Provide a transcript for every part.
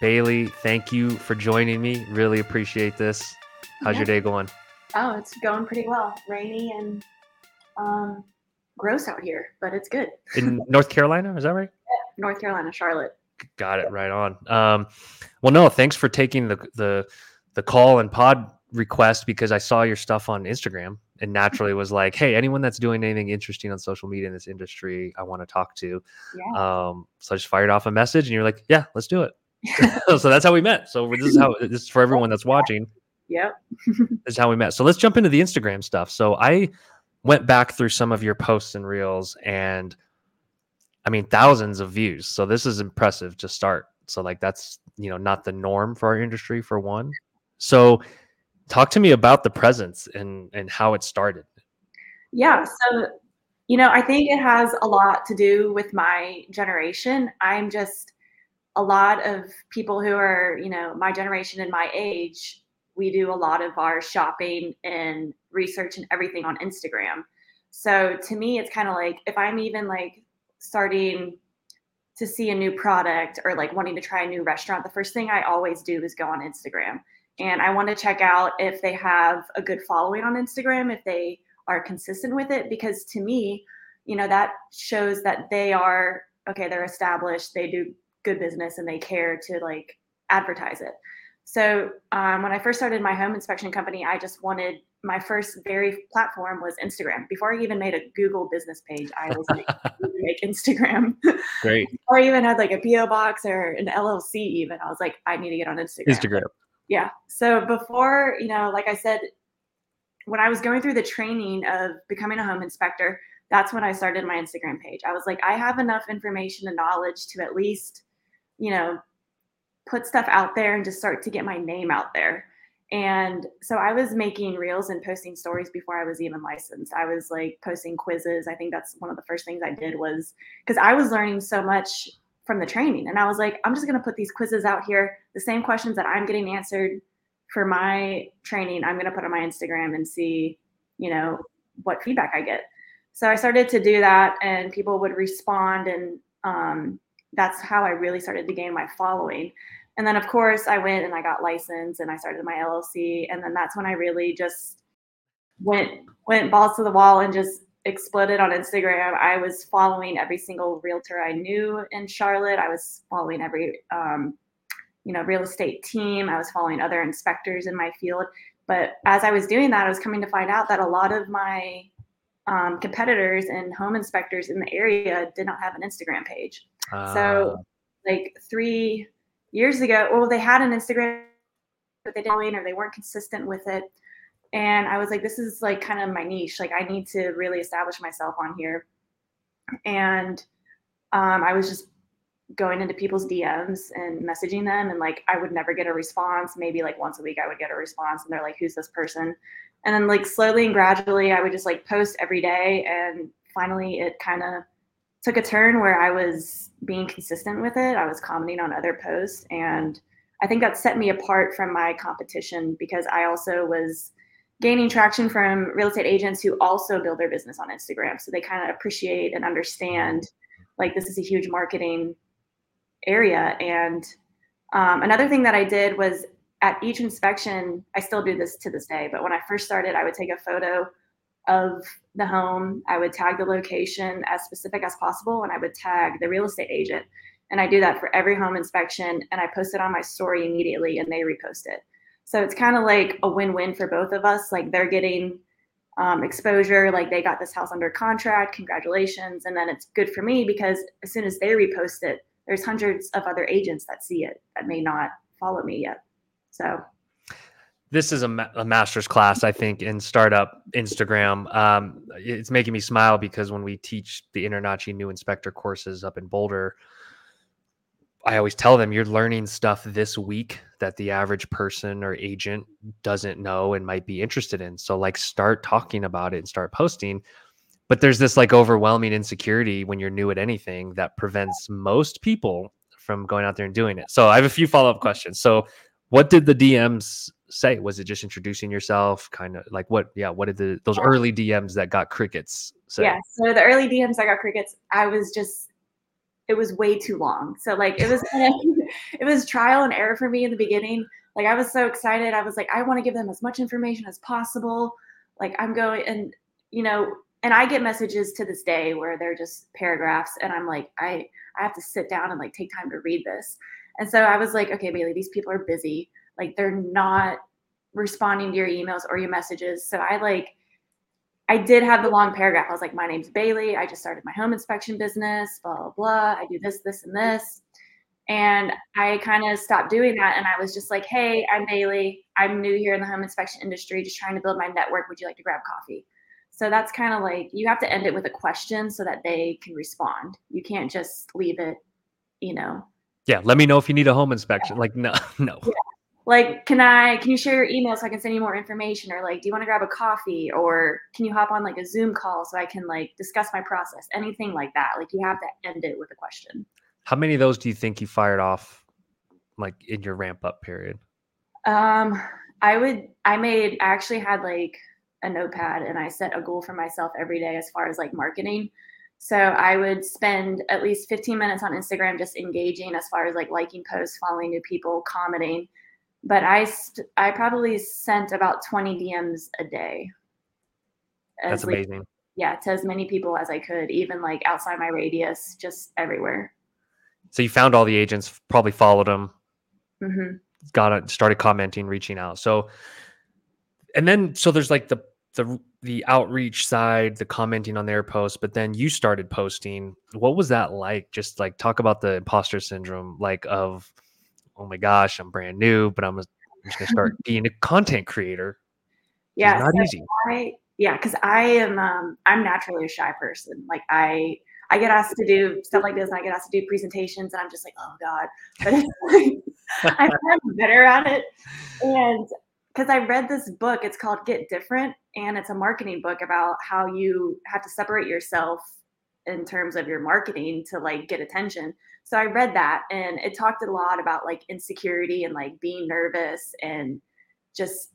Bailey, thank you for joining me. Really appreciate this. How's Yeah. your day going? Oh, it's going pretty well. Rainy and um, gross out here, but it's good. In North Carolina, is that right? North Carolina, Charlotte. Got it right on. Um, well, no, thanks for taking the the the call and pod request because I saw your stuff on Instagram and naturally was like, hey, anyone that's doing anything interesting on social media in this industry, I want to talk to. Yeah. Um, so I just fired off a message, and you're like, yeah, let's do it. so that's how we met. So this is how this is for everyone that's watching. Yeah. This is how we met. So let's jump into the Instagram stuff. So I went back through some of your posts and reels, and I mean thousands of views. So this is impressive to start. So like that's you know not the norm for our industry for one. So talk to me about the presence and and how it started. Yeah. So, you know, I think it has a lot to do with my generation. I'm just a lot of people who are, you know, my generation and my age, we do a lot of our shopping and research and everything on Instagram. So to me, it's kind of like if I'm even like starting to see a new product or like wanting to try a new restaurant, the first thing I always do is go on Instagram. And I want to check out if they have a good following on Instagram, if they are consistent with it because to me you know that shows that they are okay they're established they do good business and they care to like advertise it so um, when i first started my home inspection company i just wanted my first very platform was instagram before i even made a google business page i was like make instagram Great. or even had like a po box or an llc even i was like i need to get on instagram Instagram. yeah. So before, you know, like I said, when I was going through the training of becoming a home inspector, that's when I started my Instagram page. I was like, I have enough information and knowledge to at least, you know, put stuff out there and just start to get my name out there. And so I was making reels and posting stories before I was even licensed. I was like posting quizzes. I think that's one of the first things I did was because I was learning so much from the training. And I was like, I'm just going to put these quizzes out here, the same questions that I'm getting answered for my training, I'm going to put on my Instagram and see, you know, what feedback I get. So I started to do that and people would respond. And um, that's how I really started to gain my following. And then, of course, I went and I got licensed and I started my LLC. And then that's when I really just went went balls to the wall and just exploded on Instagram. I was following every single realtor I knew in Charlotte. I was following every um, you know real estate team. I was following other inspectors in my field. But as I was doing that, I was coming to find out that a lot of my um, competitors and home inspectors in the area did not have an Instagram page. So, like three years ago, well, they had an Instagram, but they didn't, or they weren't consistent with it. And I was like, this is like kind of my niche. Like, I need to really establish myself on here. And um, I was just going into people's DMs and messaging them, and like, I would never get a response. Maybe like once a week, I would get a response, and they're like, who's this person? And then, like, slowly and gradually, I would just like post every day. And finally, it kind of took a turn where I was being consistent with it. I was commenting on other posts. And I think that set me apart from my competition because I also was gaining traction from real estate agents who also build their business on Instagram. So they kind of appreciate and understand like this is a huge marketing area. And um, another thing that I did was at each inspection, I still do this to this day, but when I first started, I would take a photo of the home. I would tag the location as specific as possible, and I would tag the real estate agent. And I do that for every home inspection, and I post it on my story immediately, and they repost it. So it's kind of like a win-win for both of us. Like they're getting um, exposure, like they got this house under contract, congratulations, and then it's good for me because as soon as they repost it, there's hundreds of other agents that see it that may not follow me yet. So this is a, ma- a master's class, I think, in startup Instagram. Um, it's making me smile because when we teach the InterNACHI new inspector courses up in Boulder, I always tell them you're learning stuff this week that the average person or agent doesn't know and might be interested in. So, like, start talking about it and start posting. But there's this like overwhelming insecurity when you're new at anything that prevents most people from going out there and doing it. So, I have a few follow up mm-hmm. questions. So, what did the DMs say? Was it just introducing yourself? Kind of like what? Yeah, what did the those early DMs that got crickets say? yeah, so the early DMs I got crickets. I was just it was way too long. So like it was kind of, it was trial and error for me in the beginning. Like I was so excited. I was like, I want to give them as much information as possible. Like I'm going and you know, and I get messages to this day where they're just paragraphs and I'm like, I I have to sit down and like take time to read this. And so I was like, okay, Bailey, these people are busy. Like they're not responding to your emails or your messages. So I like I did have the long paragraph. I was like, my name's Bailey. I just started my home inspection business, blah, blah, blah. I do this, this, and this. And I kind of stopped doing that. And I was just like, hey, I'm Bailey. I'm new here in the home inspection industry, just trying to build my network. Would you like to grab coffee? So that's kind of like you have to end it with a question so that they can respond. You can't just leave it, you know. Yeah. Let me know if you need a home inspection. Yeah. Like, no, no. Yeah like can i can you share your email so i can send you more information or like do you want to grab a coffee or can you hop on like a zoom call so i can like discuss my process anything like that like you have to end it with a question how many of those do you think you fired off like in your ramp up period um i would i made i actually had like a notepad and i set a goal for myself every day as far as like marketing so I would spend at least 15 minutes on Instagram just engaging as far as like liking posts, following new people, commenting, but I st- I probably sent about 20 DMs a day. That's amazing. yeah, to as many people as I could, even like outside my radius, just everywhere. So you found all the agents, probably followed them, mm-hmm. got it, started commenting, reaching out. So, and then so there's like the the the outreach side, the commenting on their posts, but then you started posting. What was that like? Just like talk about the imposter syndrome, like of oh my gosh, I'm brand new, but I'm, just gonna start being a content creator. Yeah, not so easy. I, yeah, because I am um, I'm naturally a shy person. Like I I get asked to do stuff like this, and I get asked to do presentations, and I'm just like, oh god. But it's like, I'm better at it, and because I read this book, it's called Get Different, and it's a marketing book about how you have to separate yourself in terms of your marketing to like get attention. So I read that and it talked a lot about like insecurity and like being nervous and just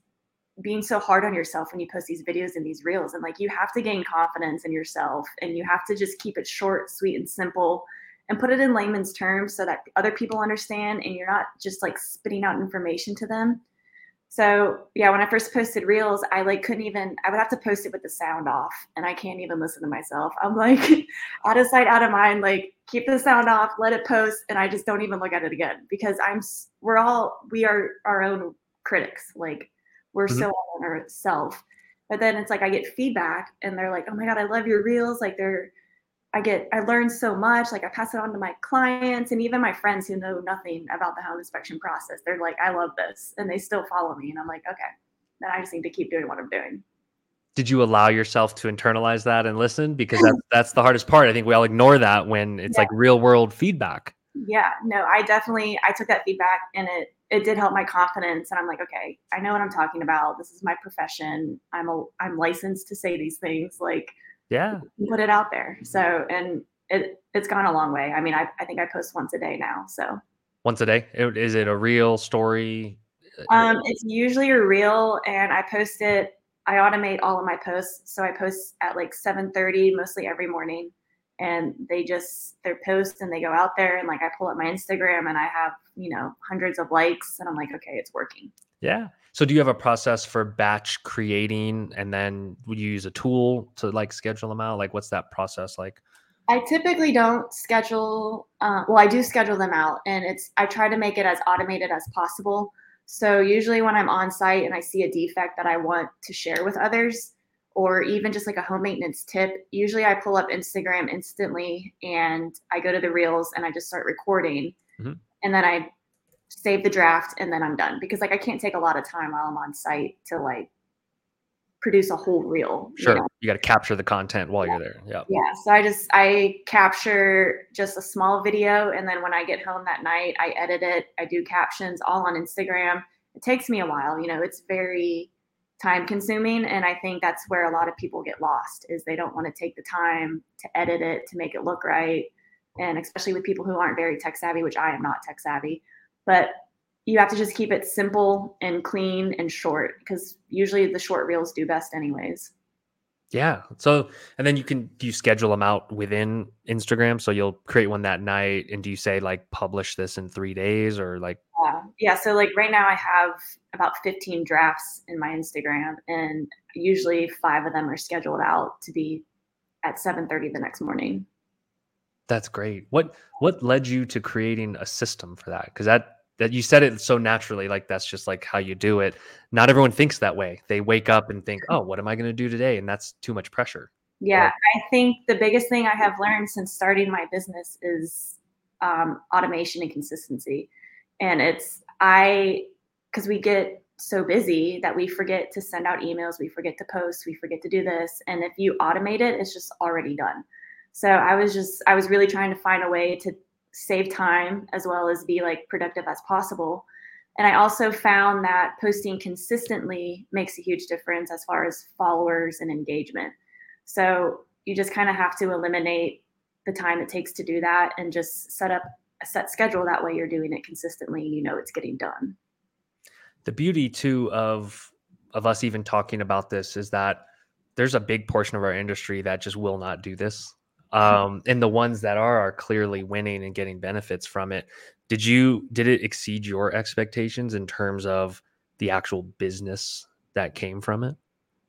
being so hard on yourself when you post these videos and these reels and like you have to gain confidence in yourself and you have to just keep it short, sweet and simple and put it in layman's terms so that other people understand and you're not just like spitting out information to them. So yeah, when I first posted reels, I like couldn't even I would have to post it with the sound off and I can't even listen to myself. I'm like out of sight, out of mind, like keep the sound off, let it post, and I just don't even look at it again because I'm we're all we are our own critics. Like we're mm-hmm. so on ourself. But then it's like I get feedback and they're like, Oh my god, I love your reels. Like they're I get I learn so much. Like I pass it on to my clients and even my friends who know nothing about the home inspection process. They're like, I love this, and they still follow me. And I'm like, okay, then I just need to keep doing what I'm doing. Did you allow yourself to internalize that and listen? Because that's that's the hardest part. I think we all ignore that when it's yeah. like real world feedback. Yeah, no, I definitely I took that feedback and it it did help my confidence. And I'm like, okay, I know what I'm talking about. This is my profession. I'm a I'm licensed to say these things. Like yeah. Put it out there. So and it it's gone a long way. I mean i, I think i post once a day now so. Once a day? Is it a real story? Um it's usually a reel and i post it i automate all of my posts. So i post at like 7 30 mostly every morning and they just their post and they go out there and like i pull up my instagram and i have you know hundreds of likes and i'm like okay it's working. Yeah so do you have a process for batch creating and then would you use a tool to like schedule them out? Like what's that process like? I typically don't schedule uh, well, I do schedule them out and it's I try to make it as automated as possible. So usually when I'm on site and I see a defect that I want to share with others, or even just like a home maintenance tip, usually I pull up Instagram instantly and I go to the reels and I just start recording. Mm-hmm. And then I save the draft and then I'm done because like I can't take a lot of time while I'm on site to like produce a whole reel. Sure. You, know? you got to capture the content while yeah. you're there. Yeah. Yeah. So I just I capture just a small video and then when I get home that night, I edit it. I do captions all on Instagram. It takes me a while, you know, it's very time consuming and I think that's where a lot of people get lost is they don't want to take the time to edit it to make it look right. And especially with people who aren't very tech savvy, which I am not tech savvy but you have to just keep it simple and clean and short because usually the short reels do best anyways Yeah. So, and then you can do you schedule them out within Instagram? So you'll create one that night, and do you say like publish this in three days or like? Yeah. Yeah. So like right now, I have about 15 drafts in my Instagram, and usually five of them are scheduled out to be at 7:30 the next morning. That's great. What what led you to creating a system for that? Because that that you said it so naturally, like that's just like how you do it. Not everyone thinks that way. They wake up and think, "Oh, what am I going to do today?" And that's too much pressure. Yeah, I think the biggest thing I have learned since starting my business is um, automation and consistency. And it's I because we get so busy that we forget to send out emails, we forget to post, we forget to do this. And if you automate it, it's just already done. So I was just I was really trying to find a way to save time as well as be like productive as possible. And I also found that posting consistently makes a huge difference as far as followers and engagement. So you just kind of have to eliminate the time it takes to do that and just set up a set schedule that way you're doing it consistently and you know it's getting done. The beauty too of of us even talking about this is that there's a big portion of our industry that just will not do this um, and the ones that are are clearly winning and getting benefits from it. Did you did it exceed your expectations in terms of the actual business that came from it?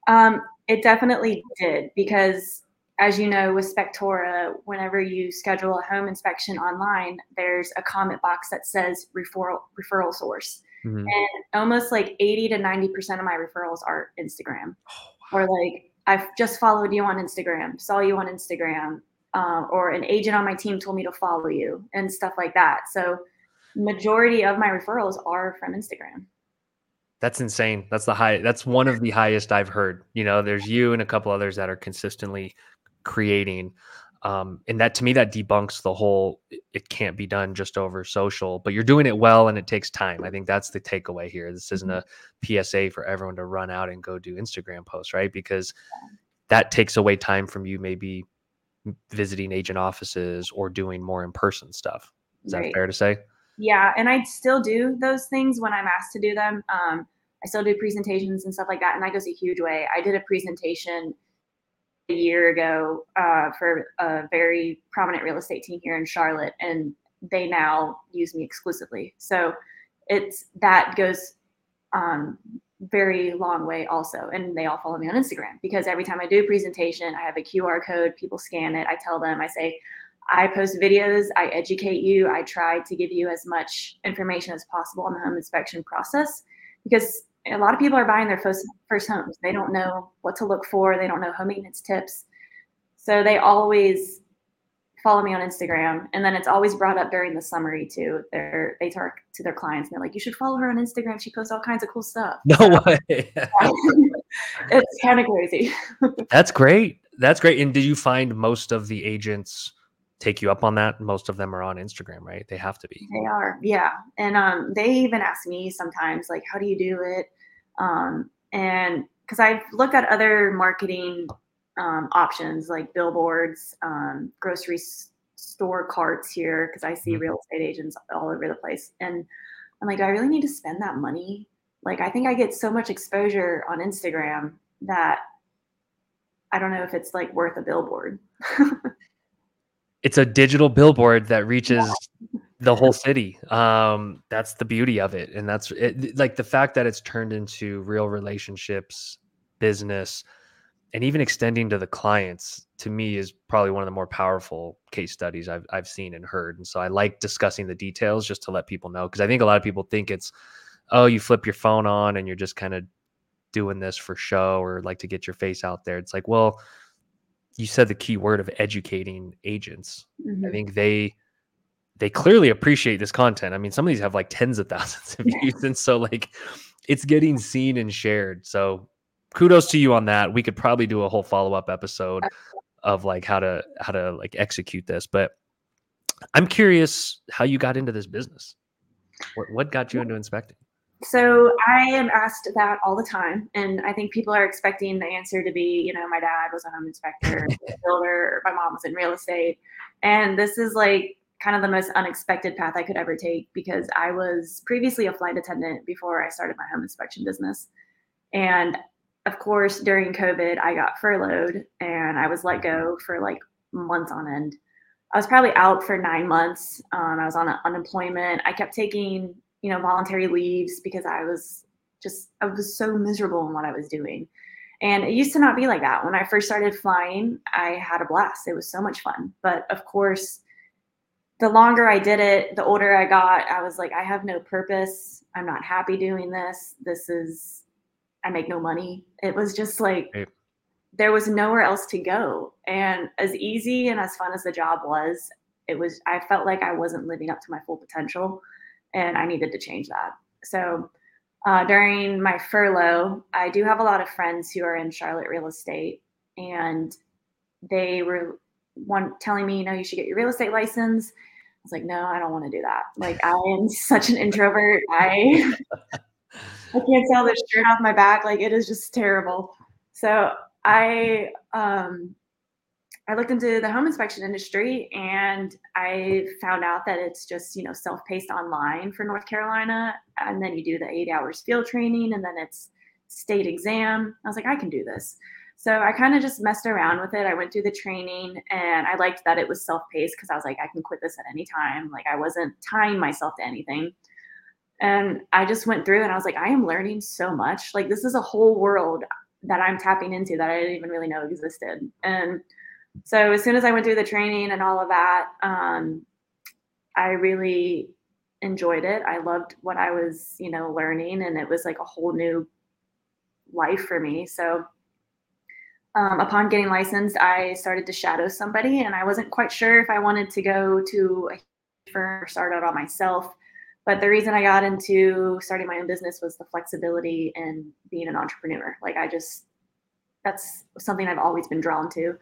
Um, it definitely did because, as you know, with Spectora, whenever you schedule a home inspection online, there's a comment box that says referral referral source, mm-hmm. and almost like eighty to ninety percent of my referrals are Instagram, oh, wow. or like I've just followed you on Instagram, saw you on Instagram, uh, or an agent on my team told me to follow you and stuff like that. So majority of my referrals are from Instagram. That's insane. That's the high. That's one of the highest I've heard. You know, there's you and a couple others that are consistently creating. Um, and that to me, that debunks the whole it can't be done just over social, but you're doing it well and it takes time. I think that's the takeaway here. This isn't mm-hmm. a PSA for everyone to run out and go do Instagram posts, right? Because that takes away time from you maybe visiting agent offices or doing more in person stuff. Is right. that fair to say? Yeah, and I still do those things when I'm asked to do them. Um, I still do presentations and stuff like that, and that goes a huge way. I did a presentation a year ago uh, for a very prominent real estate team here in Charlotte, and they now use me exclusively. So it's that goes um, very long way also and they all follow me on instagram because every time i do a presentation i have a qr code people scan it i tell them i say i post videos i educate you i try to give you as much information as possible on the home inspection process because a lot of people are buying their first, first homes. They don't know what to look for they don't know home maintenance tips. So they always follow me on Instagram. And then it's always brought up during the summary too. They're, they talk to their clients and they're like, you should follow her on Instagram. She posts all kinds of cool stuff. No so, way. it's kind of crazy. That's great. That's great. And did you find most of the agents take you up on that? Most of them are on Instagram, right? They have to be. They are. Yeah. And um, they even ask me sometimes, like, how do you do it? Um, and because I've looked at other marketing um, options like billboards, um, grocery store carts here because I see mm-hmm. real estate agents all over the place. And I'm like, do I really need to spend that money? Like, I think I get so much exposure on Instagram that I don't know if it's like worth a billboard. it's a digital billboard that reaches yeah. the whole city. Um, that's the beauty of it. And that's it, like the fact that it's turned into real relationships, business, and even extending to the clients to me is probably one of the more powerful case studies I've I've seen and heard. And so I like discussing the details just to let people know because I think a lot of people think it's oh you flip your phone on and you're just kind of doing this for show or like to get your face out there. It's like well you said the key word of educating agents. Mm-hmm. I think they they clearly appreciate this content. I mean, some of these have like tens of thousands of views, and so like it's getting seen and shared. So kudos to you on that. We could probably do a whole follow up episode of like how to how to like execute this. But I'm curious how you got into this business. What what got you into inspecting? So I am asked that all the time, and I think people are expecting the answer to be, you know, my dad was a home inspector, builder, my mom was in real estate, and this is like kind of the most unexpected path I could ever take because I was previously a flight attendant before I started my home inspection business, and of course, during COVID, I got furloughed and I was let go for like months on end. I was probably out for nine months. Um, I was on unemployment. I kept taking, you know, voluntary leaves because I was just, I was so miserable in what I was doing. And it used to not be like that. When I first started flying, I had a blast. It was so much fun. But of course, the longer I did it, the older I got, I was like, I have no purpose. I'm not happy doing this. This is, I make no money. It was just like, right. there was nowhere else to go. And as easy and as fun as the job was, it was, I felt like I wasn't living up to my full potential and I needed to change that. So uh, during my furlough, I do have a lot of friends who are in Charlotte real estate and they were one telling me, you know, you should get your real estate license I was like, no, I don't want to do that. Like I am such an introvert. I I can't sell this shirt off my back. Like it is just terrible. So I um I looked into the home inspection industry and I found out that it's just, you know, self-paced online for North Carolina. And then you do the eight hours field training and then it's state exam. I was like, I can do this. So I kind of just messed around with it. I went through the training and I liked that it was self paced because I was like, I can quit this at any time. Like I wasn't tying myself to anything. And I just went through and I was like, I am learning so much. Like this is a whole world that I'm tapping into that I didn't even really know existed. And so as soon as I went through the training and all of that, um, I really enjoyed it. I loved what I was, you know, learning and it was like a whole new life for me. So um, upon getting licensed, I started to shadow somebody, and I wasn't quite sure if I wanted to go to a firm or start out on myself. But the reason I got into starting my own business was the flexibility and being an entrepreneur. Like I just, that's something I've always been drawn to.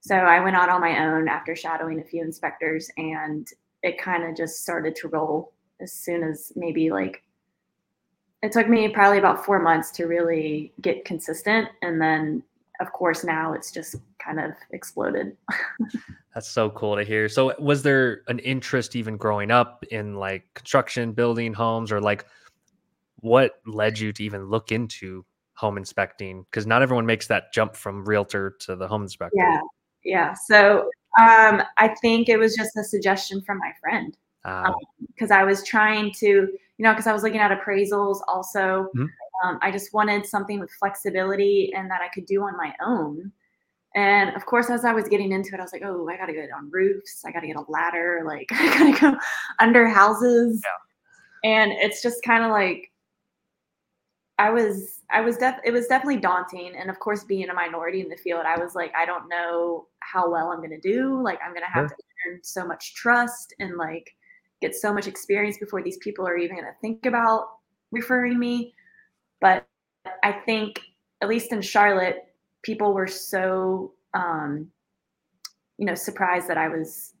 So I went out on my own after shadowing a few inspectors, and it kind of just started to roll as soon as maybe like it took me probably about four months to really get consistent and then of course now it's just kind of exploded. That's so cool to hear. So was there an interest even growing up in like construction building homes or like what led you to even look into home inspecting? Because not everyone makes that jump from realtor to the home inspector. Yeah yeah. So um, i think it was just a suggestion from my friend because um, i was trying to you know because i was looking at appraisals also. Mm-hmm. Um, I just wanted something with flexibility and that I could do on my own. And of course, as I was getting into it, I was like, oh, I got to get on roofs. I got to get a ladder. Like, I got to go under houses. Yeah. And it's just kind of like, I was, I was def, it was definitely daunting. And of course, being a minority in the field, I was like, I don't know how well I'm going to do. Like, I'm going to have to earn so much trust and like get so much experience before these people are even going to think about referring me. But I think, at least in Charlotte, people were so, um, you know, surprised that I was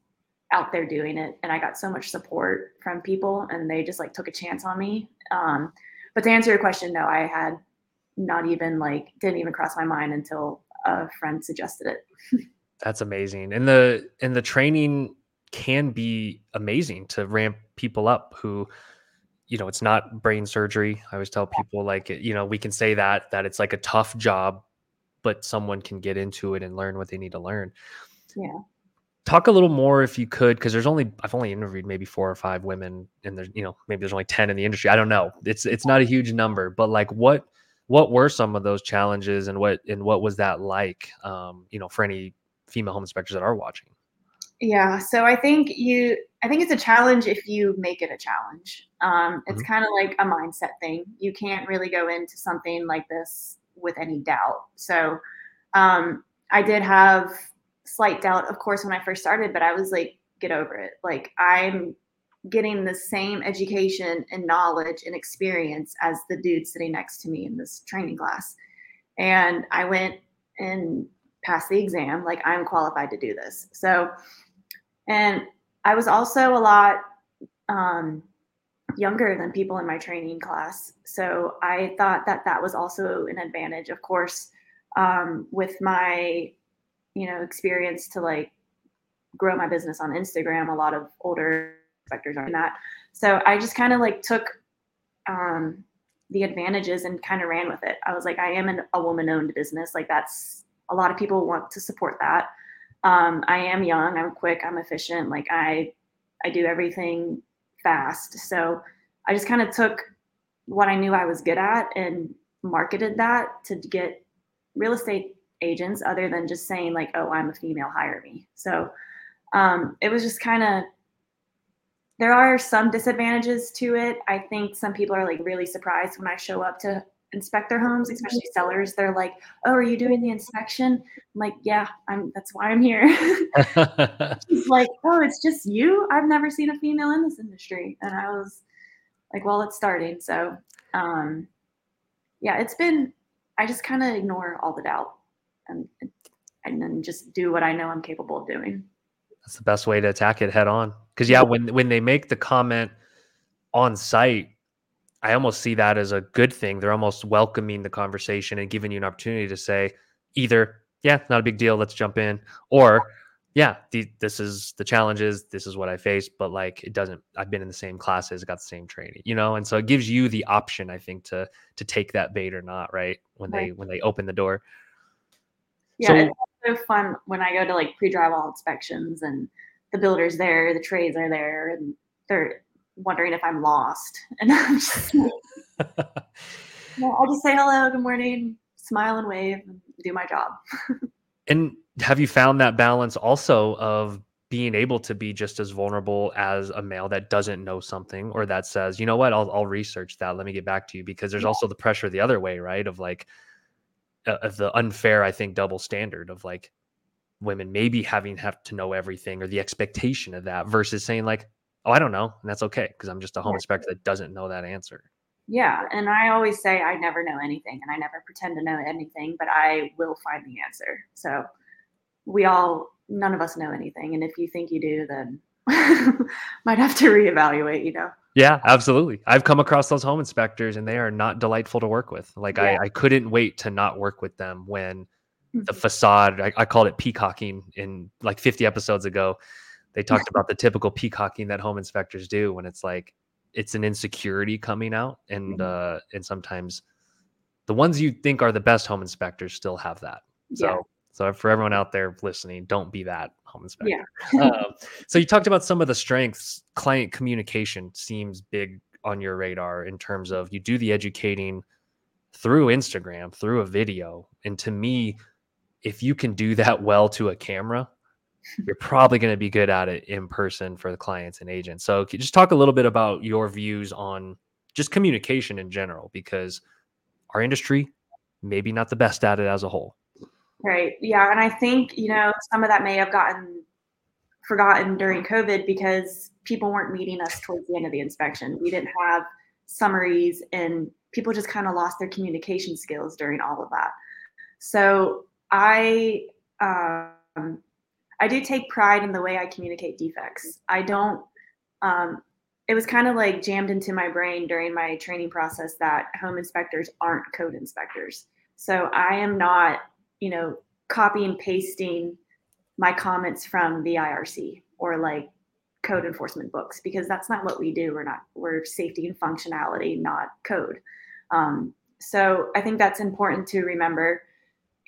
out there doing it. And I got so much support from people and they just like took a chance on me. Um, but to answer your question, no, I had not even like, didn't even cross my mind until a friend suggested it. That's amazing. And the, and the training can be amazing to ramp people up who, you know, it's not brain surgery. I always tell people like, you know, we can say that that it's like a tough job, but someone can get into it and learn what they need to learn. Yeah. Talk a little more if you could, because there's only I've only interviewed maybe four or five women, and there's you know maybe there's only ten in the industry. I don't know. It's it's not a huge number, but like what what were some of those challenges, and what and what was that like? Um, you know, for any female home inspectors that are watching. Yeah. So I think you, I think it's a challenge if you make it a challenge. Um, it's mm-hmm. kind of like a mindset thing. You can't really go into something like this with any doubt. So um, I did have slight doubt, of course, when I first started, but I was like, get over it. Like I'm getting the same education and knowledge and experience as the dude sitting next to me in this training class. And I went and passed the exam. Like I'm qualified to do this. So and I was also a lot um, younger than people in my training class. So I thought that that was also an advantage. Of course, um, with my, you know, experience to like grow my business on Instagram, a lot of older inspectors are in that. So I just kind of like took um, the advantages and kind of ran with it. I was like, I am an, a woman owned business. Like that's a lot of people want to support that. Um, I am young, I'm quick, I'm efficient. Like I, I do everything fast. So I just kind of took what I knew I was good at and marketed that to get real estate agents other than just saying like, oh, I'm a female, hire me. So um, it was just kind of there are some disadvantages to it. I think some people are like really surprised when I show up to inspect their homes, especially sellers. They're like, "Oh, are you doing the inspection?" I'm like, "Yeah, I'm. That's why I'm here." He's like, "Oh, it's just you? I've never seen a female in this industry." And I was like, "Well, it's starting." So, um, yeah, it's been. I just kind of ignore all the doubt, and and then just do what I know I'm capable of doing. That's the best way to attack it head on. Because yeah, when when they make the comment on site, I almost see that as a good thing. They're almost welcoming the conversation and giving you an opportunity to say either, yeah, not a big deal, let's jump in, or yeah, the, this is the challenges, this is what I face, but like it doesn't. I've been in the same classes, got the same training, you know, and so it gives you the option, I think, to to take that bait or not, right? When right. they when they open the door. Yeah, so, it's so fun when I go to like pre-drywall inspections and the builders there, the trades are there, and they're wondering if I'm lost. And I'm just I'll just say hello, good morning, smile and wave, and do my job. and have you found that balance also of being able to be just as vulnerable as a male that doesn't know something or that says, you know what, I'll, I'll research that. Let me get back to you because there's yeah. also the pressure the other way, right? Of like, uh, of the unfair, I think, double standard of like, women maybe having have to know everything or the expectation of that versus saying like oh i don't know and that's okay because i'm just a home inspector that doesn't know that answer yeah and i always say i never know anything and i never pretend to know anything but i will find the answer so we all none of us know anything and if you think you do then might have to reevaluate you know yeah absolutely i've come across those home inspectors and they are not delightful to work with like yeah. I, I couldn't wait to not work with them when the mm-hmm. facade. I, I called it peacocking in like 50 episodes ago. They talked about the typical peacocking that home inspectors do when it's like it's an insecurity coming out, and mm-hmm. uh, and sometimes the ones you think are the best home inspectors still have that. So. Yeah. So for everyone out there listening, don't be that home inspector. Yeah. um, so you talked about some of the strengths. Client communication seems big on your radar in terms of you do the educating through Instagram, through a video. And to me, if you can do that well to a camera, you're probably going to be good at it in person for the clients and agents. So just talk a little bit about your views on just communication in general, because our industry maybe not the best at it as a whole. Right. Yeah. And I think, you know, some of that may have gotten forgotten during COVID because people weren't meeting us towards the end of the inspection. We didn't have summaries and people just kind of lost their communication skills during all of that. So I um, I do take pride in the way I communicate defects. I don't. Um, it was kind of like jammed into my brain during my training process that home inspectors aren't code inspectors. So I am not, you know, copy and pasting my comments from the IRC or like code enforcement books because that's not what we do. We're not we're safety and functionality, not code. Um, so I think that's important to remember.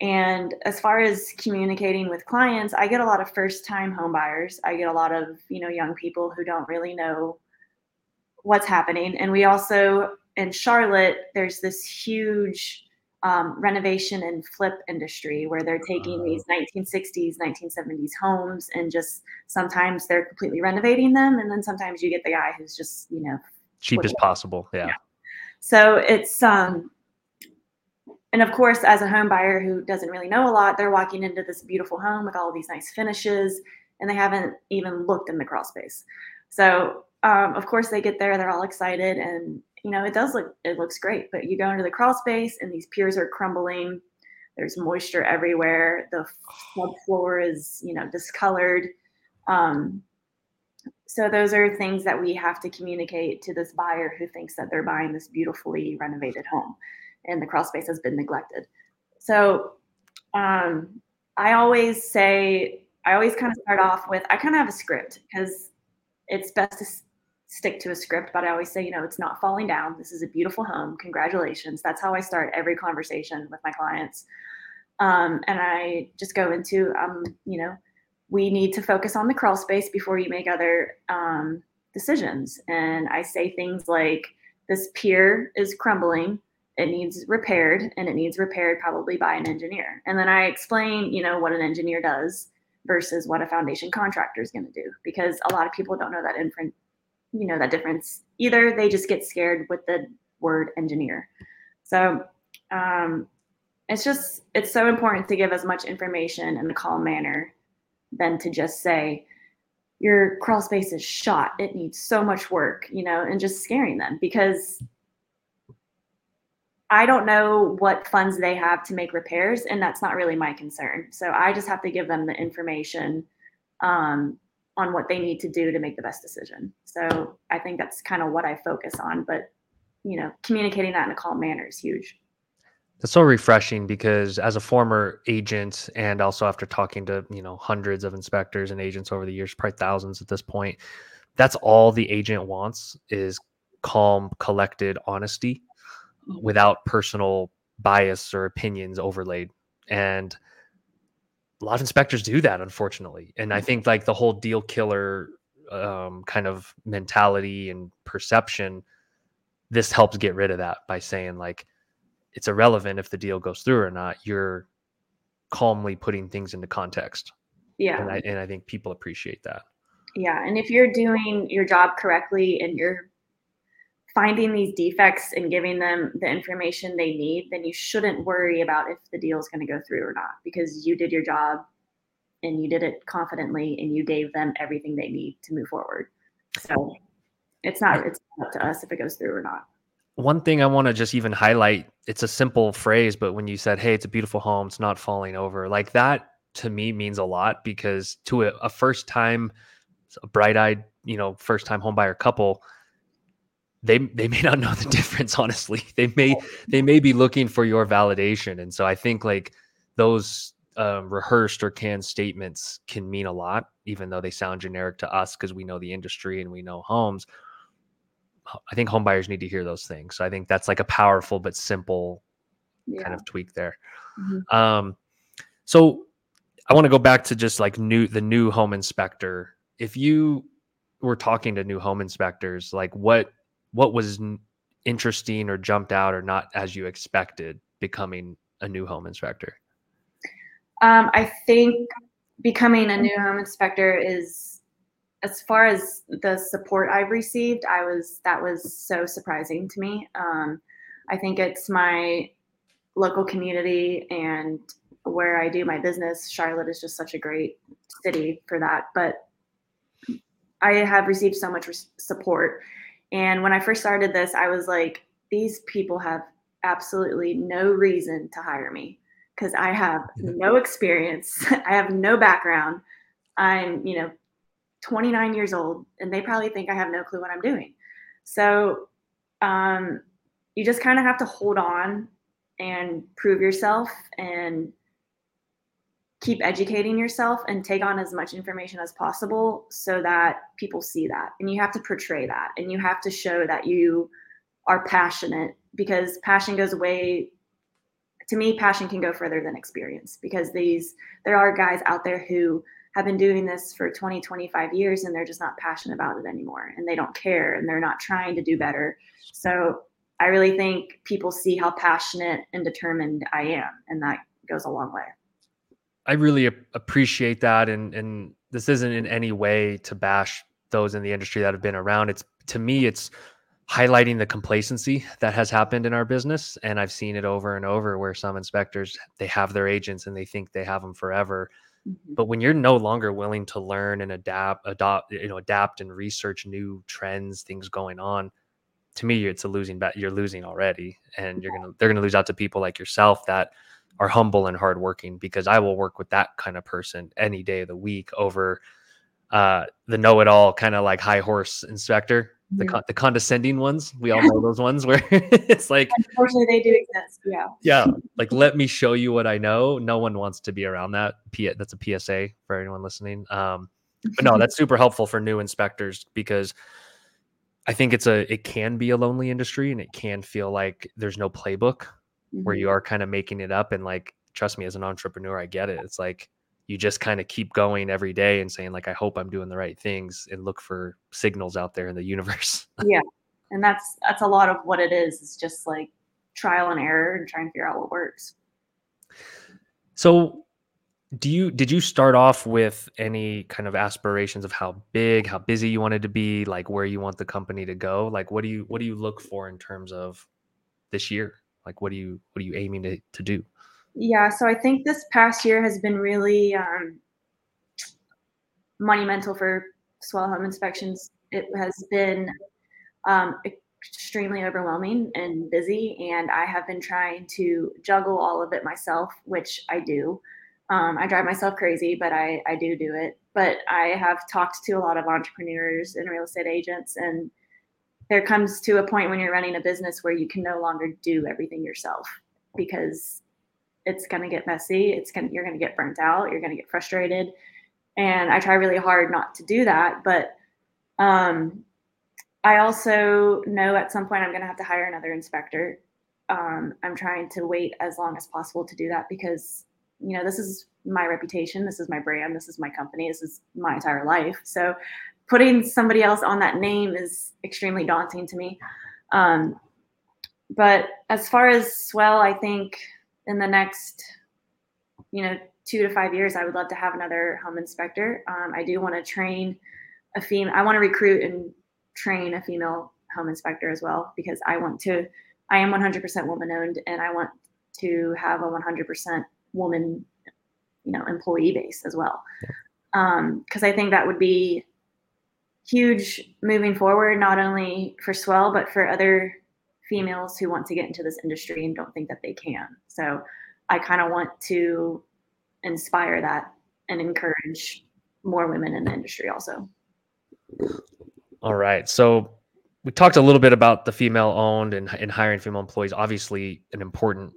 And as far as communicating with clients, I get a lot of first time home buyers. I get a lot of, you know, young people who don't really know what's happening. And we also in Charlotte, there's this huge um, renovation and flip industry where they're taking uh, these 1960s, 1970s homes and just sometimes they're completely renovating them. And then sometimes you get the guy who's just, you know, cheap as possible. Yeah. yeah. So it's, um, and of course, as a home buyer who doesn't really know a lot, they're walking into this beautiful home with all these nice finishes, and they haven't even looked in the crawl space. So, um, of course, they get there, they're all excited, and you know it does look it looks great. But you go into the crawl space, and these piers are crumbling. There's moisture everywhere. The subfloor is you know discolored. Um, so those are things that we have to communicate to this buyer who thinks that they're buying this beautifully renovated home and the crawl space has been neglected. So um, I always say, I always kind of start off with, I kind of have a script because it's best to stick to a script, but I always say, you know, it's not falling down. This is a beautiful home. Congratulations. That's how I start every conversation with my clients. Um, and I just go into, um, you know, we need to focus on the crawl space before you make other um, decisions. And I say things like, this pier is crumbling it needs repaired and it needs repaired probably by an engineer. And then i explain you know what an engineer does versus what a foundation contractor is going to do because a lot of people don't know that imprint you know that difference either. They just get scared with the word engineer. So um, it's just it's so important to give as much information in a calm manner than to just say your crawl space is shot. It needs so much work you know and just scaring them because I don't know what funds they have to make repairs, and that's not really my concern. So I just have to give them the information um, on what they need to do to make the best decision. So I think that's kind of what I focus on. But you know, communicating that in a calm manner is huge. That's so refreshing because as a former agent and also after talking to, you know, hundreds of inspectors and agents over the years, probably thousands at this point, that's all the agent wants is calm, collected honesty without personal bias or opinions overlaid. And a lot of inspectors do that, unfortunately. And I mm-hmm. think like the whole deal killer um, kind of mentality and perception, this helps get rid of that by saying like it's irrelevant if the deal goes through or not. You're calmly putting things into context. Yeah. And I, and I think people appreciate that. Yeah. And if you're doing your job correctly and you're finding these defects and giving them the information they need, then you shouldn't worry about if the deal is going to go through or not because you did your job and you did it confidently and you gave them everything they need to move forward. So it's not it's up to us if it goes through or not. One thing I want to just even highlight, it's a simple phrase, but when you said, "Hey, it's a beautiful home, it's not falling over." Like that to me means a lot because to a, a first time a bright-eyed, you know, first time homebuyer couple, they they may not know the difference honestly. They may they may be looking for your validation. And so i think like those um, rehearsed or canned statements can mean a lot even though they sound generic to us because we know the industry and we know homes. I think home buyers need to hear those things. So i think that's like a powerful but simple yeah. kind of tweak there. Mm-hmm. um so i want to go back to just like new the new home inspector. If you were talking to new home inspectors like what what was interesting or jumped out or not as you expected becoming a new home inspector? Um, I think becoming a new home inspector is, as far as the support I've received, I was that was so surprising to me. Um, I think it's my local community and where I do my business. Charlotte is just such a great city for that, but I have received so much support and when I first started this, I was like, these people have absolutely no reason to hire me because I have no experience. I have no background. I'm, you know, 29 years old and they probably think I have no clue what I'm doing. So um, you just kind of have to hold on and prove yourself and keep educating yourself and take on as much information as possible so that people see that. And you have to portray that. And you have to show that you are passionate because passion goes away. To me passion can go further than experience because these there are guys out there who have been doing this for 20 25 years and they're just not passionate about it anymore and they don't care and they're not trying to do better. So i really think people see how passionate and determined i am and that goes a long way I really appreciate that, and and this isn't in any way to bash those in the industry that have been around. It's to me, it's highlighting the complacency that has happened in our business, and I've seen it over and over where some inspectors they have their agents and they think they have them forever, mm-hmm. but when you're no longer willing to learn and adapt, adopt, you know, adapt and research new trends, things going on. To me, it's a losing bet. You're losing already, and you're gonna they're gonna lose out to people like yourself that are humble and hardworking because I will work with that kind of person any day of the week over uh, the know-it-all kind of like high horse inspector, the con- the condescending ones. We all know those ones where it's like unfortunately they do exist. Yeah. Yeah. Like let me show you what I know. No one wants to be around that. P- that's a PSA for anyone listening. Um, but no, that's super helpful for new inspectors because I think it's a it can be a lonely industry and it can feel like there's no playbook mm-hmm. where you are kind of making it up and like trust me as an entrepreneur I get it. It's like you just kind of keep going every day and saying like I hope I'm doing the right things and look for signals out there in the universe. yeah. And that's that's a lot of what it is. It's just like trial and error and trying to figure out what works. So do you did you start off with any kind of aspirations of how big how busy you wanted to be like where you want the company to go like what do you what do you look for in terms of this year like what do you what are you aiming to, to do? Yeah so i think this past year has been really um, monumental for swell home inspections. It has been um, extremely overwhelming and busy and i have been trying to juggle all of it myself which i do. Um, I drive myself crazy, but I, I do do it. But I have talked to a lot of entrepreneurs and real estate agents, and there comes to a point when you're running a business where you can no longer do everything yourself because it's going to get messy. It's going you're going to get burnt out. You're going to get frustrated, and I try really hard not to do that. But um, I also know at some point I'm going to have to hire another inspector. Um, I'm trying to wait as long as possible to do that because you know, this is my reputation, this is my brand, this is my company, this is my entire life. So putting somebody else on that name is extremely daunting to me. Um, but as far as swell, I think in the next, you know, two to five years, I would love to have another home inspector. Um, I do want to train a female. I want to recruit and train a female home inspector as well because I want to. I am 100% woman owned, and I want to have a 100% woman, you know, employee base as well. Because um, I think that would be huge moving forward, not only for Swell but for other females who want to get into this industry and don't think that they can. So I kind of want to inspire that and encourage more women in the industry also. All right. So we talked a little bit about the female owned and, and hiring female employees, obviously an important,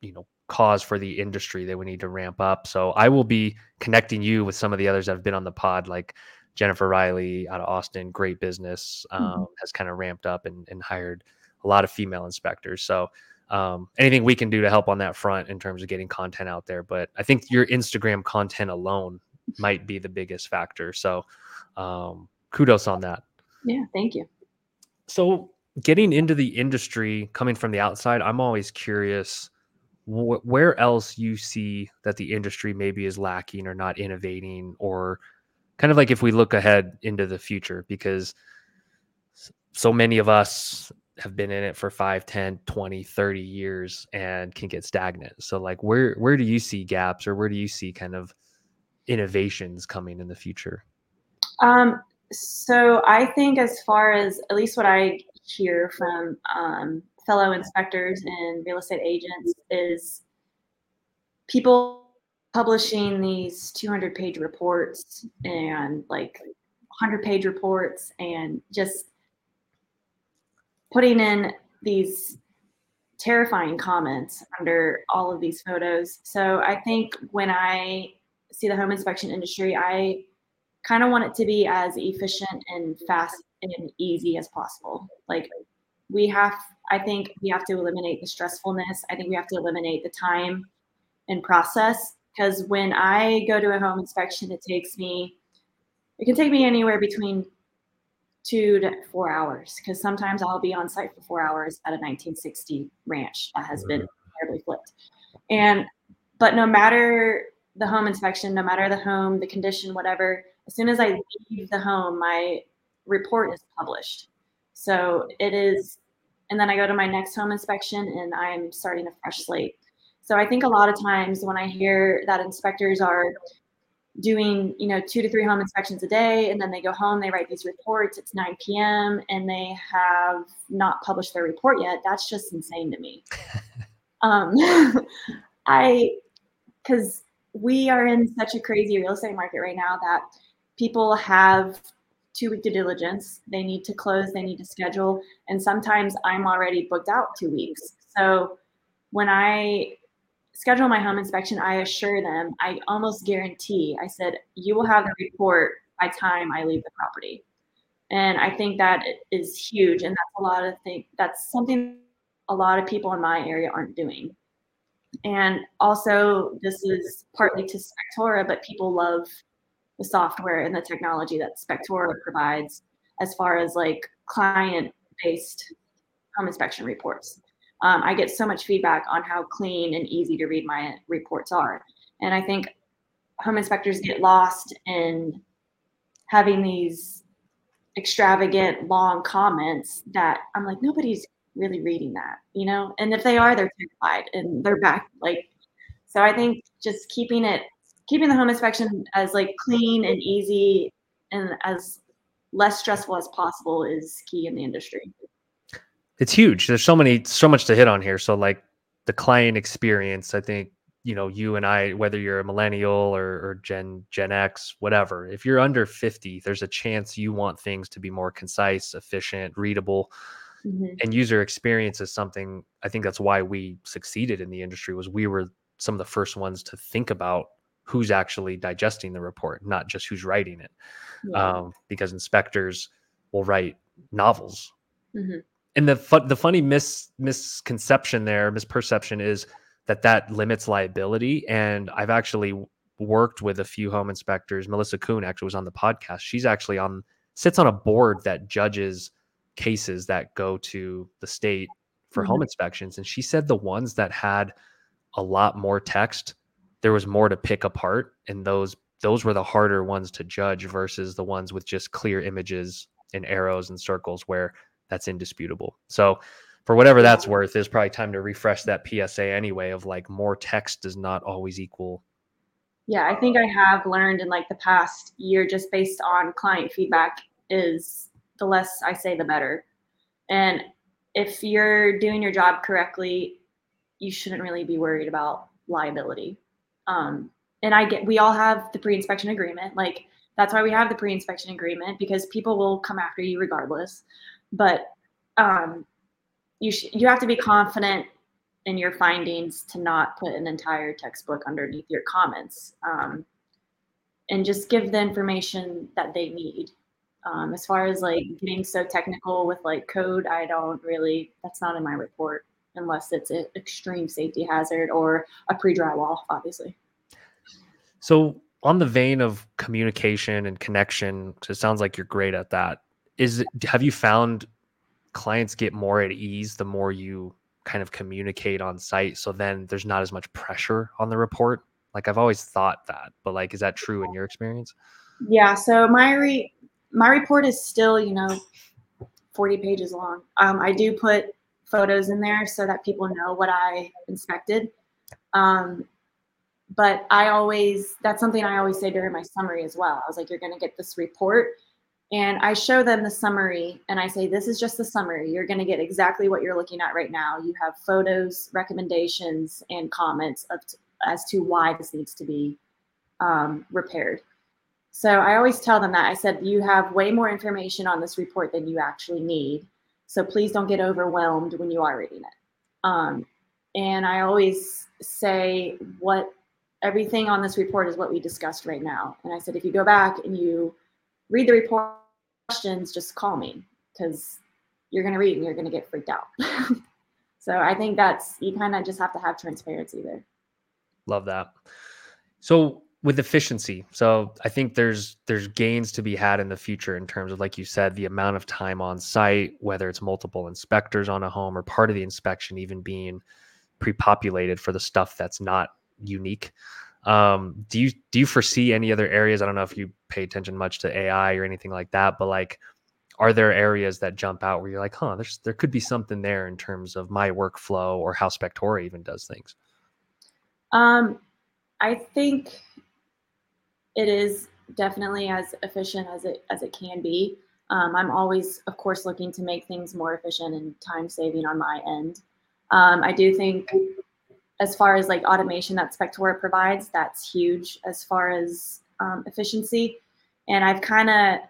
you know, cause for the industry that we need to ramp up. So I will be connecting you with some of the others that have been on the pod, like Jennifer Riley out of Austin, great business, um, mm-hmm. has kind of ramped up and, and, hired a lot of female inspectors. So um, anything we can do to help on that front in terms of getting content out there. But I think your Instagram content alone might be the biggest factor. So um, kudos on that. Yeah, thank you. So getting into the industry, coming from the outside, I'm always curious wh- where else you see that the industry maybe is lacking or not innovating or kind of like if we look ahead into the future because so many of us have been in it for 5 10 20 30 years and can get stagnant. So like where where do you see gaps or where do you see kind of innovations coming in the future? Um so i think as far as at least what i hear from um, fellow inspectors and real estate agents is people publishing these 200 page reports and like 100 page reports and just putting in these terrifying comments under all of these photos. So I think when I see the home inspection industry, I kind of want it to be as efficient and fast and easy as possible. Like we have i think we have to eliminate the stressfulness i think we have to eliminate the time and process because when i go to a home inspection it takes me it can take me anywhere between two to four hours because sometimes i'll be on site for four hours at a 1960 ranch that has been terribly flipped. And but no matter the home inspection no matter the home the condition whatever as soon as i leave the home my report is published. So it is and then I go to my next home inspection and I'm starting a fresh slate. So I think a lot of times when I hear that inspectors are doing, you know, two to three home inspections a day, and then they go home, they write these reports, it's 9 p.m., and they have not published their report yet, that's just insane to me. um, I, because we are in such a crazy real estate market right now that people have two week due diligence. They need to close, they need to schedule. And sometimes I'm already booked out two weeks. So when I schedule my home inspection, I assure them, I almost guarantee, I said, you will have the report by time I leave the property. And I think that is huge. And that's a lot of things, that's something a lot of people in my area aren't doing. And also, this is partly to Spectora, but people love the software and the technology that Spectora provides as far as like client based home inspection reports. Um, I get so much feedback on how clean and easy to read my reports are. And I think home inspectors get lost in having these extravagant long comments that I'm like, nobody's really reading that, you know? And if they are, they're terrified and they're back. Like, so I think just keeping it, keeping the home inspection as like clean and easy and as less stressful as possible is key in the industry. It's huge. There's so many, so much to hit on here. So like the client experience, I think you know you and i whether you're a millennial or, or gen gen x whatever if you're under 50 there's a chance you want things to be more concise efficient readable mm-hmm. and user experience is something i think that's why we succeeded in the industry was we were some of the first ones to think about who's actually digesting the report not just who's writing it yeah. um, because inspectors will write novels mm-hmm. And the fu- the funny mis misconception there misperception is that that limits liability. And I've actually worked with a few home inspectors. Melissa Kuhn actually was on the podcast. She's actually on sits on a board that judges cases that go to the state for mm-hmm. home inspections. And she said the ones that had a lot more text, there was more to pick apart, and those those were the harder ones to judge versus the ones with just clear images and arrows and circles where that's indisputable. So for whatever that's worth, it's probably time to refresh that PSA anyway of like more text does not always equal. Yeah, I think I have learned in like the past year, just based on client feedback, is the less I say, the better. And if you're doing your job correctly, you shouldn't really be worried about liability. Um, and I get, we all have the pre-inspection agreement. Like that's why we have the pre-inspection agreement because people will come after you regardless. But um, you sh- you have to be confident in your findings to not put an entire textbook underneath your comments um, and just give the information that they need. Um, as far as like getting so technical with like code i don't really that's not in my report unless it's an extreme safety hazard or a pre-drywall obviously. So on the vein of communication and connection it sounds like you're great at that is have you found clients get more at ease the more you kind of communicate on site? So then there's not as much pressure on the report? Like i've always thought that but like is that true in your experience? Yeah so my re- my report is still you know 40 pages long. Um, i do put photos in there so that people know what i inspected. Um, but i always that's something i always say during my summary as well. I was like you're going to get this report and I show them the summary and I say, this is just the summary. You're going to get exactly what you're looking at right now. You have photos, recommendations, and comments t- as to why this needs to be um, repaired. So I always tell them that I said, you have way more information on this report than you actually need. So please don't get overwhelmed when you are reading it. Um, and I always say, what everything on this report is what we discussed right now. And I said, if you go back and you read the report questions, just call me because you're going to read and you're going to get freaked out. so I think that's, you kind of just have to have transparency there. Love that. So with efficiency, so I think there's there's gains to be had in the future in terms of like you said the amount of time on site, whether it's multiple inspectors on a home or part of the inspection even being pre-populated for the stuff that's not unique. Um, do you do you foresee any other areas? I don't know if you pay attention much to AI or anything like that, but like, are there areas that jump out where you're like, huh, there's there could be something there in terms of my workflow or how Spectora even does things? Um, I think it is definitely as efficient as it as it can be. Um, I'm always, of course, looking to make things more efficient and time saving on my end. Um, I do think as far as like automation that Spectora provides, that's huge as far as um, efficiency. And I've kind of,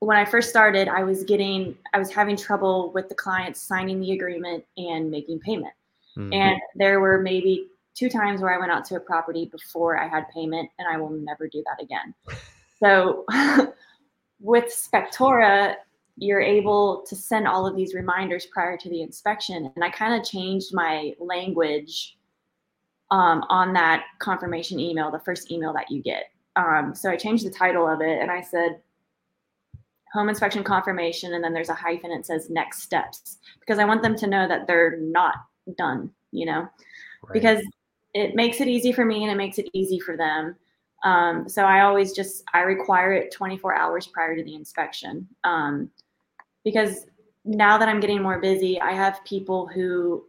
when I first started, I was getting, I was having trouble with the clients signing the agreement and making payment. Mm-hmm. And there were maybe two times where I went out to a property before I had payment, and I will never do that again. So with Spectora, you're able to send all of these reminders prior to the inspection. And I kind of changed my language um, on that confirmation email, the first email that you get. Um, so I changed the title of it and I said, home inspection confirmation, and then there's a hyphen that says next steps because I want them to know that they're not done, you know, right. because it makes it easy for me and it makes it easy for them. Um, so I always just I require it 24 hours prior to the inspection um, because now that I'm getting more busy, I have people who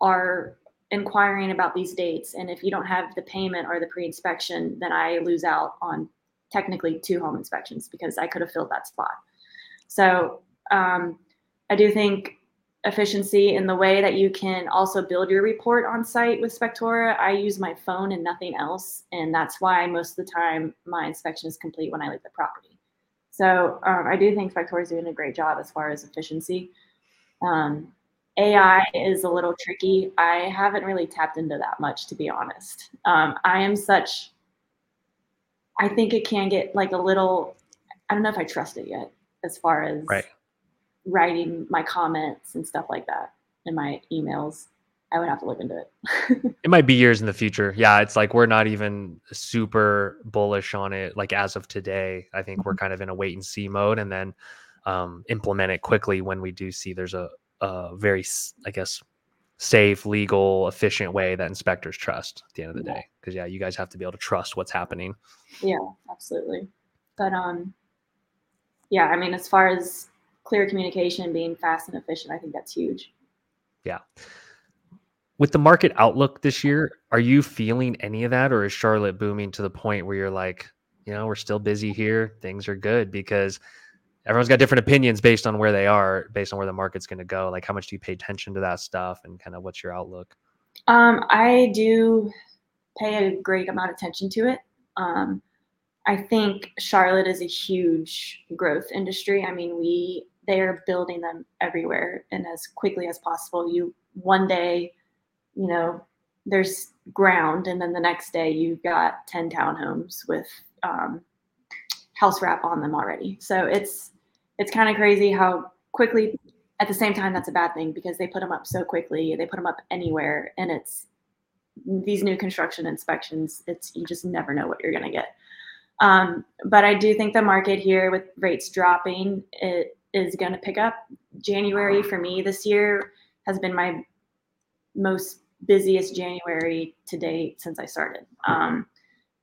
are inquiring about these dates, and if you don't have the payment or the pre-inspection, then I lose out on technically two home inspections because I could have filled that spot. So um, I do think efficiency in the way that you can also build your report on site with Spectora. I use my phone and nothing else. And that's why most of the time my inspection is complete when I leave the property. So um, I do think Spectora is doing a great job as far as efficiency. Um, AI is a little tricky. I haven't really tapped into that much, to be honest. Um, I am such, I think it can get like a little, I don't know if I trust it yet as far as right writing my comments and stuff like that in my emails. I would have to look into it. it might be years in the future. Yeah, it's like we're not even super bullish on it. Like as of today, I think mm-hmm. we're kind of in a wait and see mode, and then um, implement it quickly when we do see there's a, a very, I guess, safe, legal, efficient way that inspectors trust at the end of the yeah. day. Because yeah, you guys have to be able to trust what's happening. Yeah, absolutely. But um, yeah, I mean, as far as clear communication, being fast and efficient, I think that's huge. Yeah. With the market outlook this year, are you feeling any of that, or is Charlotte booming to the point where you're like, you know, we're still busy here, things are good because everyone's got different opinions based on where they are, based on where the market's going to go. Like, how much do you pay attention to that stuff, and kind of what's your outlook? Um, I do pay a great amount of attention to it. Um, I think Charlotte is a huge growth industry. I mean, we they are building them everywhere and as quickly as possible. You one day, you know, there's ground, and then the next day you've got 10 townhomes with um, house wrap on them already. So it's it's kind of crazy how quickly. At the same time, that's a bad thing because they put them up so quickly. They put them up anywhere, and it's these new construction inspections. It's you just never know what you're gonna get. Um, but I do think the market here with rates dropping, it is going to pick up. January for me this year has been my most busiest January to date since I started. Um,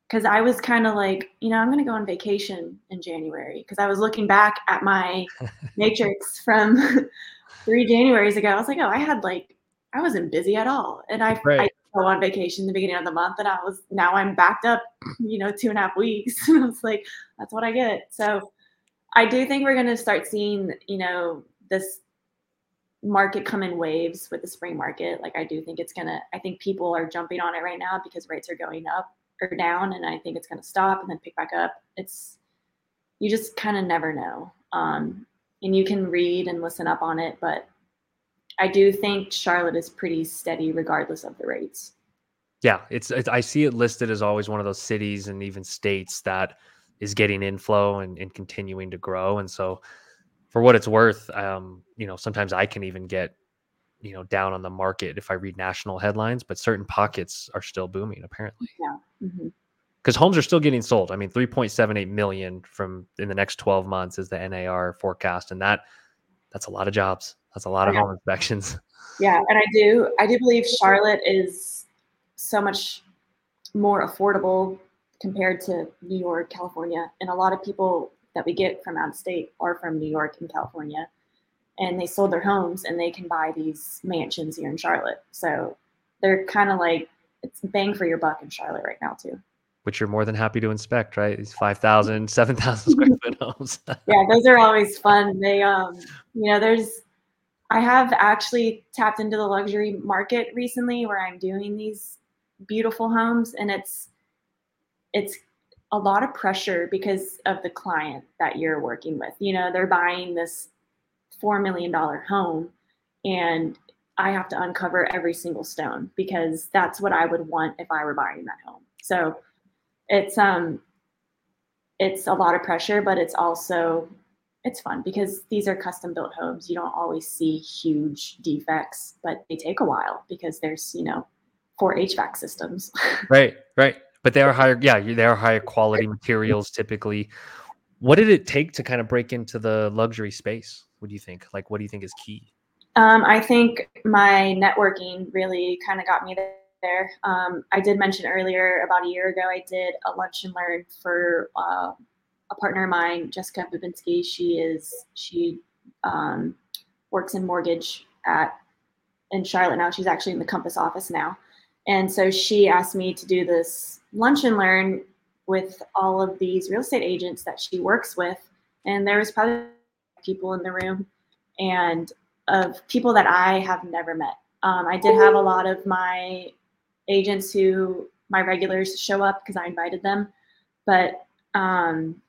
because I was kind of like, you know, I'm going to go on vacation in January because I was looking back at my matrix from three Januaries ago. I was like, oh, I had like, I wasn't busy at all. And I, right. I go on vacation the beginning of the month and I was, now I'm backed up, you know, two and a half weeks. and I was like, that's what I get. So I do think we're going to start seeing, you know, this market come in waves with the spring market. Like I do think it's going to, I think people are jumping on it right now because rates are going up or down. And I think it's going to stop and then pick back up. It's, you just kind of never know. Um, and you can read and listen up on it, but I do think Charlotte is pretty steady regardless of the rates. Yeah, it's, it's I see it listed as always one of those cities and even states that is getting inflow and, and continuing to grow. And so, for what it's worth, um, you know, sometimes I can even get, you know, down on the market if I read national headlines, but certain pockets are still booming apparently. Yeah. Mm-hmm because homes are still getting sold. I mean, 3.78 million from in the next 12 months is the NAR forecast, and that that's a lot of jobs. That's a lot of home inspections. Yeah, and I do I do believe Charlotte is so much more affordable compared to New York, California. And a lot of people that we get from out of state are from New York and California. And they sold their homes and they can buy these mansions here in Charlotte. So they're kind of like it's bang for your buck in Charlotte right now too. Which you're more than happy to inspect, right? These 5,000, 7,000 square foot homes. yeah, those are always fun. They, um, you know, there's, I have actually tapped into the luxury market recently where I'm doing these beautiful homes and it's it's a lot of pressure because of the client that you're working with. You know, they're buying this $4 million home and I have to uncover every single stone because that's what I would want if I were buying that home. So it's um it's a lot of pressure, but it's also it's fun because these are custom built homes. You don't always see huge defects, but they take a while because there's, you know, four HVAC systems. right, right. But they are higher, yeah, they are higher quality materials typically. What did it take to kind of break into the luxury space? What do you think? Like, what do you think is key? Um, I think my networking really kind of got me there. Um, I did mention earlier about a year ago, I did a lunch and learn for uh, a partner of mine, Jessica Babinski. She is she um, works in mortgage at in Charlotte now. She's actually in the Compass office now, and so she asked me to do this lunch and learn with all of these real estate agents that she works with, and there was probably people in the room, and of people that I have never met. Um, I did have a lot of my agents who my regulars show up because I invited them, but um,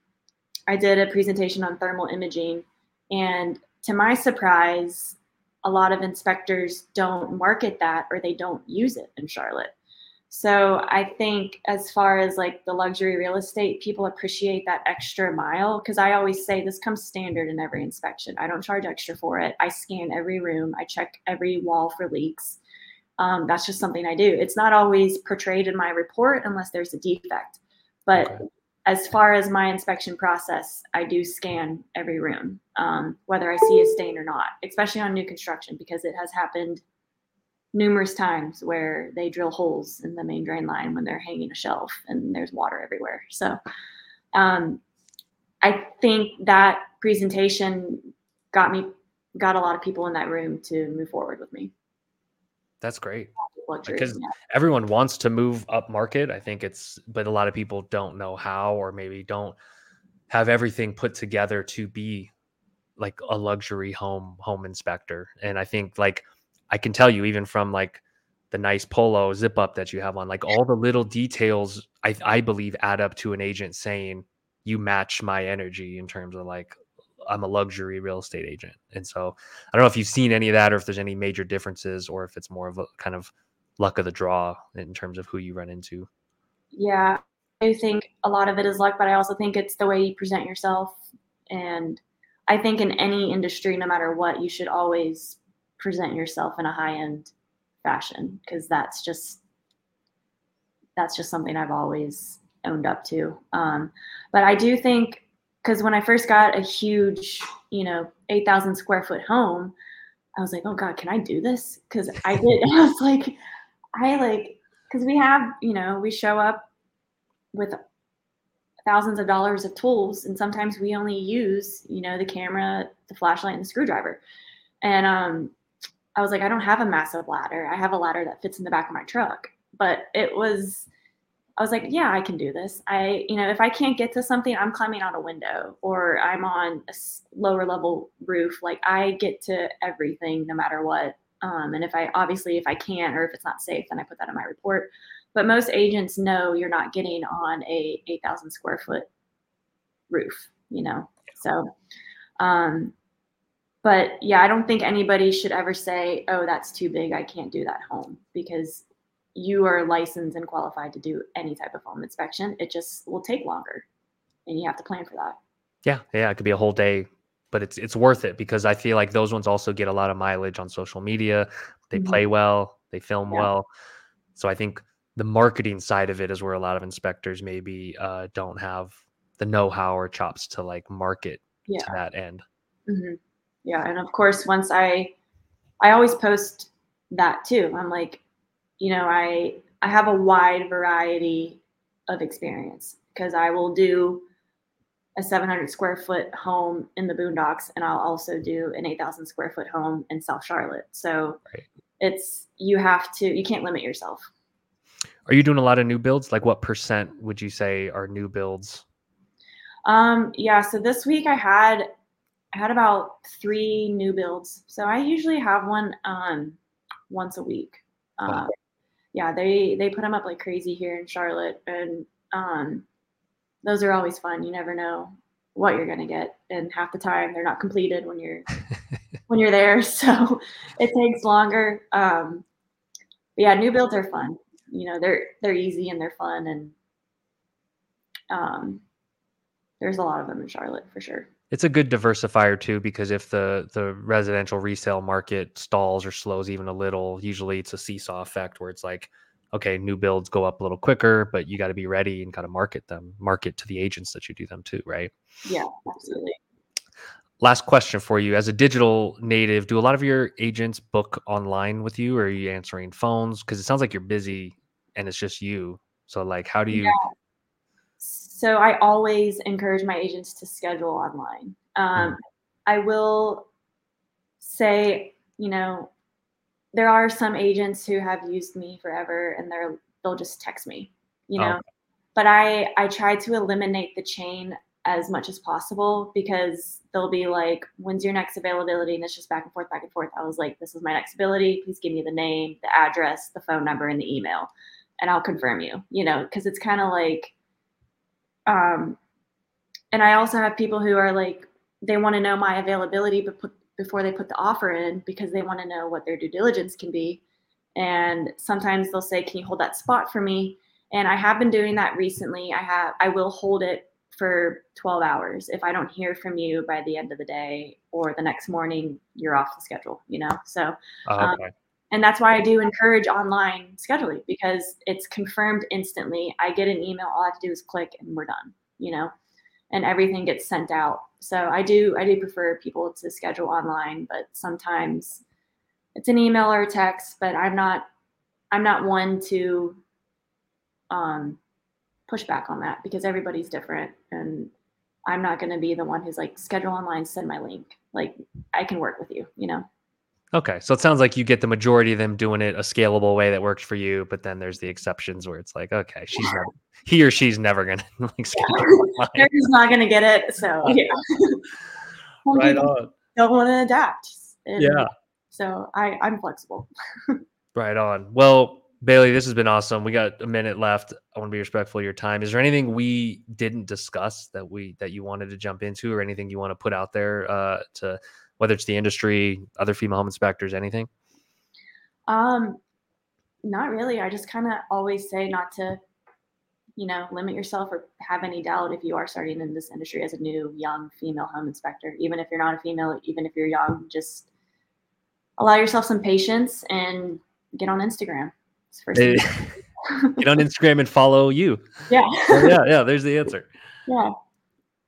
I did a presentation on thermal imaging, and to my surprise, a lot of inspectors don't market that or they don't use it in Charlotte. So I think as far as like the luxury real estate, people appreciate that extra mile because I always say this comes standard in every inspection. I don't charge extra for it. I scan every room. I check every wall for leaks. Um, that's just something I do. It's not always portrayed in my report unless there's a defect. But okay as far as my inspection process, I do scan every room, um, whether I see a stain or not, especially on new construction, because it has happened numerous times where they drill holes in the main drain line when they're hanging a shelf and there's water everywhere. So um, I think that presentation got me, got a lot of people in that room to move forward with me. That's great luxury. Because yeah. everyone wants to move up market. I think it's, but a lot of people don't know how, or maybe don't have everything put together to be like a luxury home home inspector. And I think like I can tell you even from like the nice polo zip up that you have on, like all the little details I I believe add up to an agent saying you match my energy in terms of like I'm a luxury real estate agent. And so I don't know if you've seen any of that or if there's any major differences or if it's more of a kind of luck of the draw in terms of who you run into. Yeah, I think a lot of it is luck, but I also think it's the way you present yourself. And I think in any industry, no matter what, you should always present yourself in a high end fashion because that's just that's just something I've always owned up to. Um, but I do think because when I first got a huge, you know, eight thousand square foot home, I was like, oh God, can I do this? Because I did. I was like, I like because we have, you know, we show up with thousands of dollars of tools, and sometimes we only use, you know, the camera, the flashlight, and the screwdriver. And um, I was like, I don't have a massive ladder. I have a ladder that fits in the back of my truck. But it was, I was like, yeah, I can do this. I, you know, if I can't get to something, I'm climbing out a window or I'm on a lower level roof. Like I get to everything no matter what. Um, and if I obviously if I can't or if it's not safe, then I put that in my report. But most agents know you're not getting on a 8,000 square foot roof, you know. So, um, but yeah, I don't think anybody should ever say, "Oh, that's too big. I can't do that home," because you are licensed and qualified to do any type of home inspection. It just will take longer, and you have to plan for that. Yeah, yeah, it could be a whole day but it's it's worth it because I feel like those ones also get a lot of mileage on social media. They mm-hmm. play well, they film yeah. well. So I think the marketing side of it is where a lot of inspectors maybe uh, don't have the know-how or chops to like market yeah. to that end. Mm-hmm. Yeah, and of course, once I, I always post that too. I'm like, you know, I I have a wide variety of experience because I will do a 700 square foot home in the boondocks and i'll also do an 8000 square foot home in south charlotte so right. it's you have to you can't limit yourself are you doing a lot of new builds like what percent would you say are new builds um yeah so this week i had i had about three new builds. So i usually have one um once a week. Uh, yeah they they put them up like crazy here in charlotte and um those are always fun. You never know what you're going to get and half the time they're not completed when you're when you're there. So it takes longer. Um but yeah new builds are fun. You know they're they're easy and they're fun and um there's a lot of them in charlotte for sure It's a good diversifier too, because if the the residential resale market stalls or slows even a little, usually it's a seesaw effect where it's like, okay, new builds go up a little quicker, but you got to be ready and kind of market them, market to the agents that you do them to, right? Yeah, absolutely. Last question for you. As a digital native, do a lot of your agents book online with you or are you answering phones? Because it sounds like you're busy and it's just you. So like how do you Yeah. So I always encourage my agents to schedule online. Um, I will say, you know, there are some agents who have used me forever and they're they'll just text me, you Oh, know. But I I try to eliminate the chain as much as possible because they'll be like, when's your next availability? And it's just back and forth, back and forth. I was like, this is my next ability. Please give me the name, the address, the phone number, and the email, and I'll confirm you, you know, because it's kind of like um and I also have people who are like they want to know my availability but put, before they put the offer in because they want to know what their due diligence can be. And sometimes they'll say, "Can you hold that spot for me?" And I have been doing that recently. I have I will hold it for 12 hours. If I don't hear from you by the end of the day or the next morning, you're off the schedule, you know? So oh, um, okay. And that's why I do encourage online scheduling because it's confirmed instantly. I get an email, all I have to do is click and we're done, you know, and everything gets sent out. So I do I do prefer people to schedule online, but sometimes it's an email or a text, but I'm not I'm not one to um push back on that because everybody's different and I'm not going to be the one who's like schedule online, send my link. Like I can work with you, you know. Okay. So it sounds like you get the majority of them doing it a scalable way that works for you, but then there's the exceptions where it's like, okay, she's never, he or she's never gonna like online. They're just not going to get it. So yeah. Right on. Don't want to adapt. and Yeah. So I I'm flexible. Right on. Well, Bailey, this has been awesome. We got a minute left. I want to be respectful of your time. Is there anything we didn't discuss that we that you wanted to jump into, or anything you want to put out there uh, to whether it's the industry, other female home inspectors, anything? Um, not really. I just kind of always say not to, you know, limit yourself or have any doubt if you are starting in this industry as a new young female home inspector. Even if you're not a female, even if you're young, just allow yourself some patience and get on Instagram. Thing. Get on Instagram and follow you. yeah. Oh, yeah, yeah. There's the answer. yeah.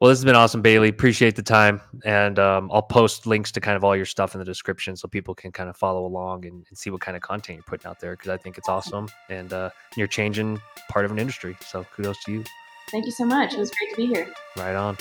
Well, this has been awesome, Bailey. Appreciate the time, and um, I'll post links to kind of all your stuff in the description so people can kind of follow along and, and see what kind of content you're putting out there because I think it's awesome, and uh, you're changing part of an industry. So kudos to you. Thank you so much. It was great to be here. Right on.